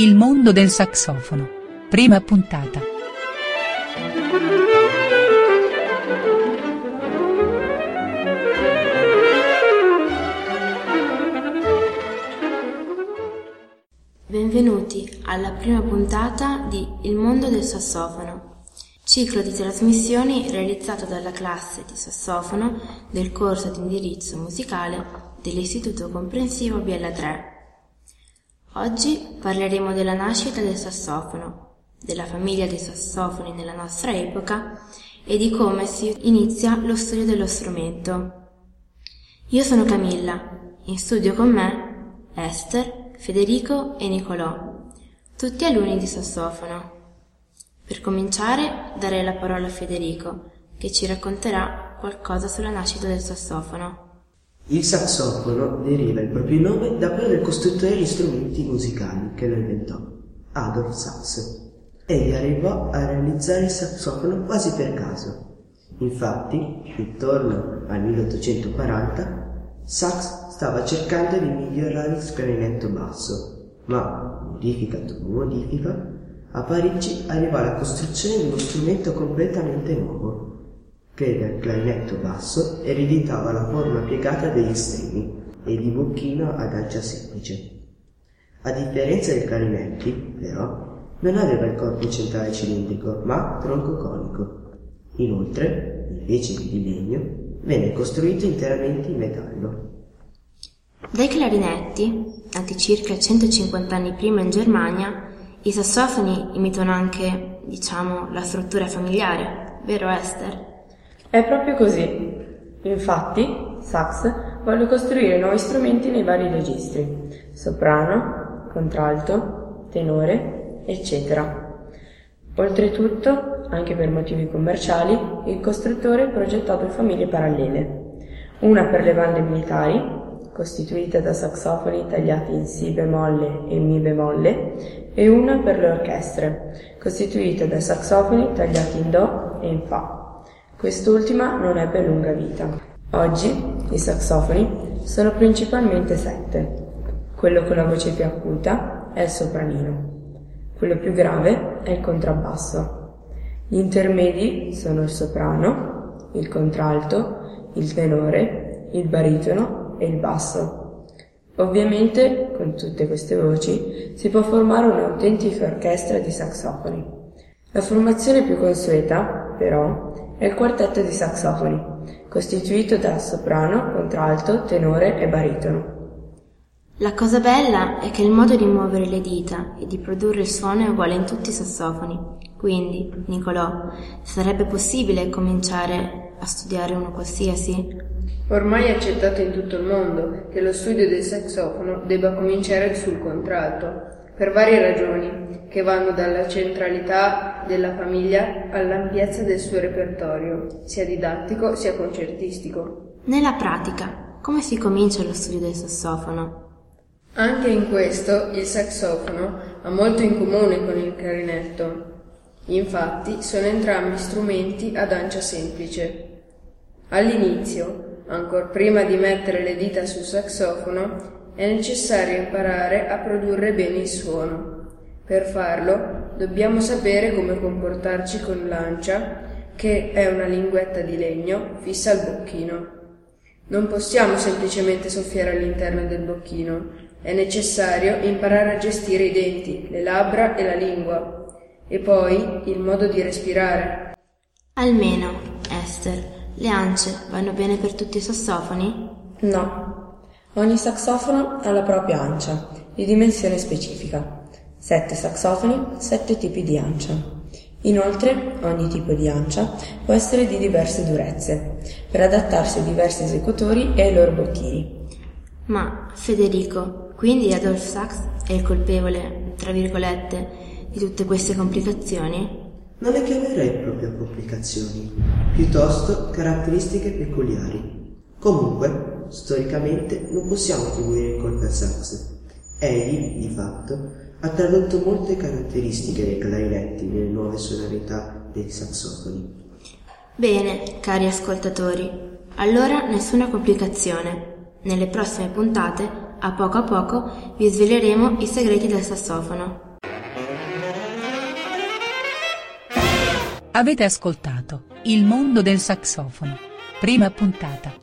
Il mondo del sassofono. Prima puntata. Benvenuti alla prima puntata di Il mondo del sassofono, ciclo di trasmissioni realizzato dalla classe di sassofono del corso di indirizzo musicale dell'Istituto Comprensivo Biella 3. Oggi parleremo della nascita del sassofono, della famiglia dei sassofoni nella nostra epoca e di come si inizia lo studio dello strumento. Io sono Camilla, in studio con me Esther, Federico e Nicolò, tutti alunni di sassofono. Per cominciare darei la parola a Federico, che ci racconterà qualcosa sulla nascita del sassofono. Il sassofono deriva il proprio nome da quello del costruttore di strumenti musicali che lo inventò, Adolf Sax. Egli arrivò a realizzare il sassofono quasi per caso. Infatti, intorno al 1840, Sax stava cercando di migliorare il clarinetto basso, ma, modifica dopo modifica, a Parigi arrivò alla costruzione di uno strumento completamente nuovo, che il clarinetto basso ereditava la forma piegata degli stemmi e di bocchino ad ancia semplice. A differenza dei clarinetti, però, non aveva il corpo centrale cilindrico, ma tronco conico. Inoltre, invece che di legno, venne costruito interamente in metallo. Dai clarinetti, nati circa 150 anni prima in Germania, i sassofoni imitano anche, diciamo, la struttura familiare, vero Esther? È proprio così. Infatti, Sax volle costruire nuovi strumenti nei vari registri, soprano, contralto, tenore, eccetera. Oltretutto, anche per motivi commerciali, il costruttore progettò due famiglie parallele, una per le bande militari, costituita da saxofoni tagliati in Si bemolle e Mi bemolle, e una per le orchestre, costituita da saxofoni tagliati in Do e in Fa. Quest'ultima non ebbe lunga vita. Oggi i saxofoni sono principalmente sette. Quello con la voce più acuta è il sopranino. Quello più grave è il contrabbasso. Gli intermedi sono il soprano, il contralto, il tenore, il baritono e il basso. Ovviamente, con tutte queste voci, si può formare un'autentica orchestra di saxofoni. La formazione più consueta, però, è il quartetto di saxofoni, costituito da soprano, contralto, tenore e baritono. La cosa bella è che il modo di muovere le dita e di produrre il suono è uguale in tutti i sassofoni. Quindi, Nicolò, sarebbe possibile cominciare a studiare uno qualsiasi? Ormai è accettato in tutto il mondo che lo studio del saxofono debba cominciare sul contralto, per varie ragioni, che vanno dalla centralità della famiglia all'ampiezza del suo repertorio, sia didattico sia concertistico. Nella pratica, come si comincia lo studio del sassofono? Anche in questo il saxofono ha molto in comune con il clarinetto. Infatti sono entrambi strumenti ad ancia semplice. All'inizio, ancor prima di mettere le dita sul saxofono, è necessario imparare a produrre bene il suono. Per farlo dobbiamo sapere come comportarci con l'ancia, che è una linguetta di legno fissa al bocchino. Non possiamo semplicemente soffiare all'interno del bocchino, è necessario imparare a gestire i denti, le labbra e la lingua, e poi il modo di respirare. Almeno, Esther, le ance vanno bene per tutti i sassofoni? No. Ogni saxofono ha la propria ancia, di dimensione specifica. Sette saxofoni, sette tipi di ancia. Inoltre, ogni tipo di ancia può essere di diverse durezze, per adattarsi a diversi esecutori e ai loro bocchini. Ma, Federico, quindi Adolf Sachs è il colpevole, tra virgolette, di tutte queste complicazioni? Non le chiamerei proprio complicazioni, piuttosto caratteristiche peculiari. Comunque, storicamente non possiamo attribuire il colpo a Sax. Egli, di fatto, ha tradotto molte caratteristiche dei clarinetti nelle nuove sonorità dei sassofoni. Bene, cari ascoltatori, allora nessuna complicazione. Nelle prossime puntate, a poco a poco, vi sveleremo i segreti del sassofono. Avete ascoltato Il mondo del sassofono, Prima puntata.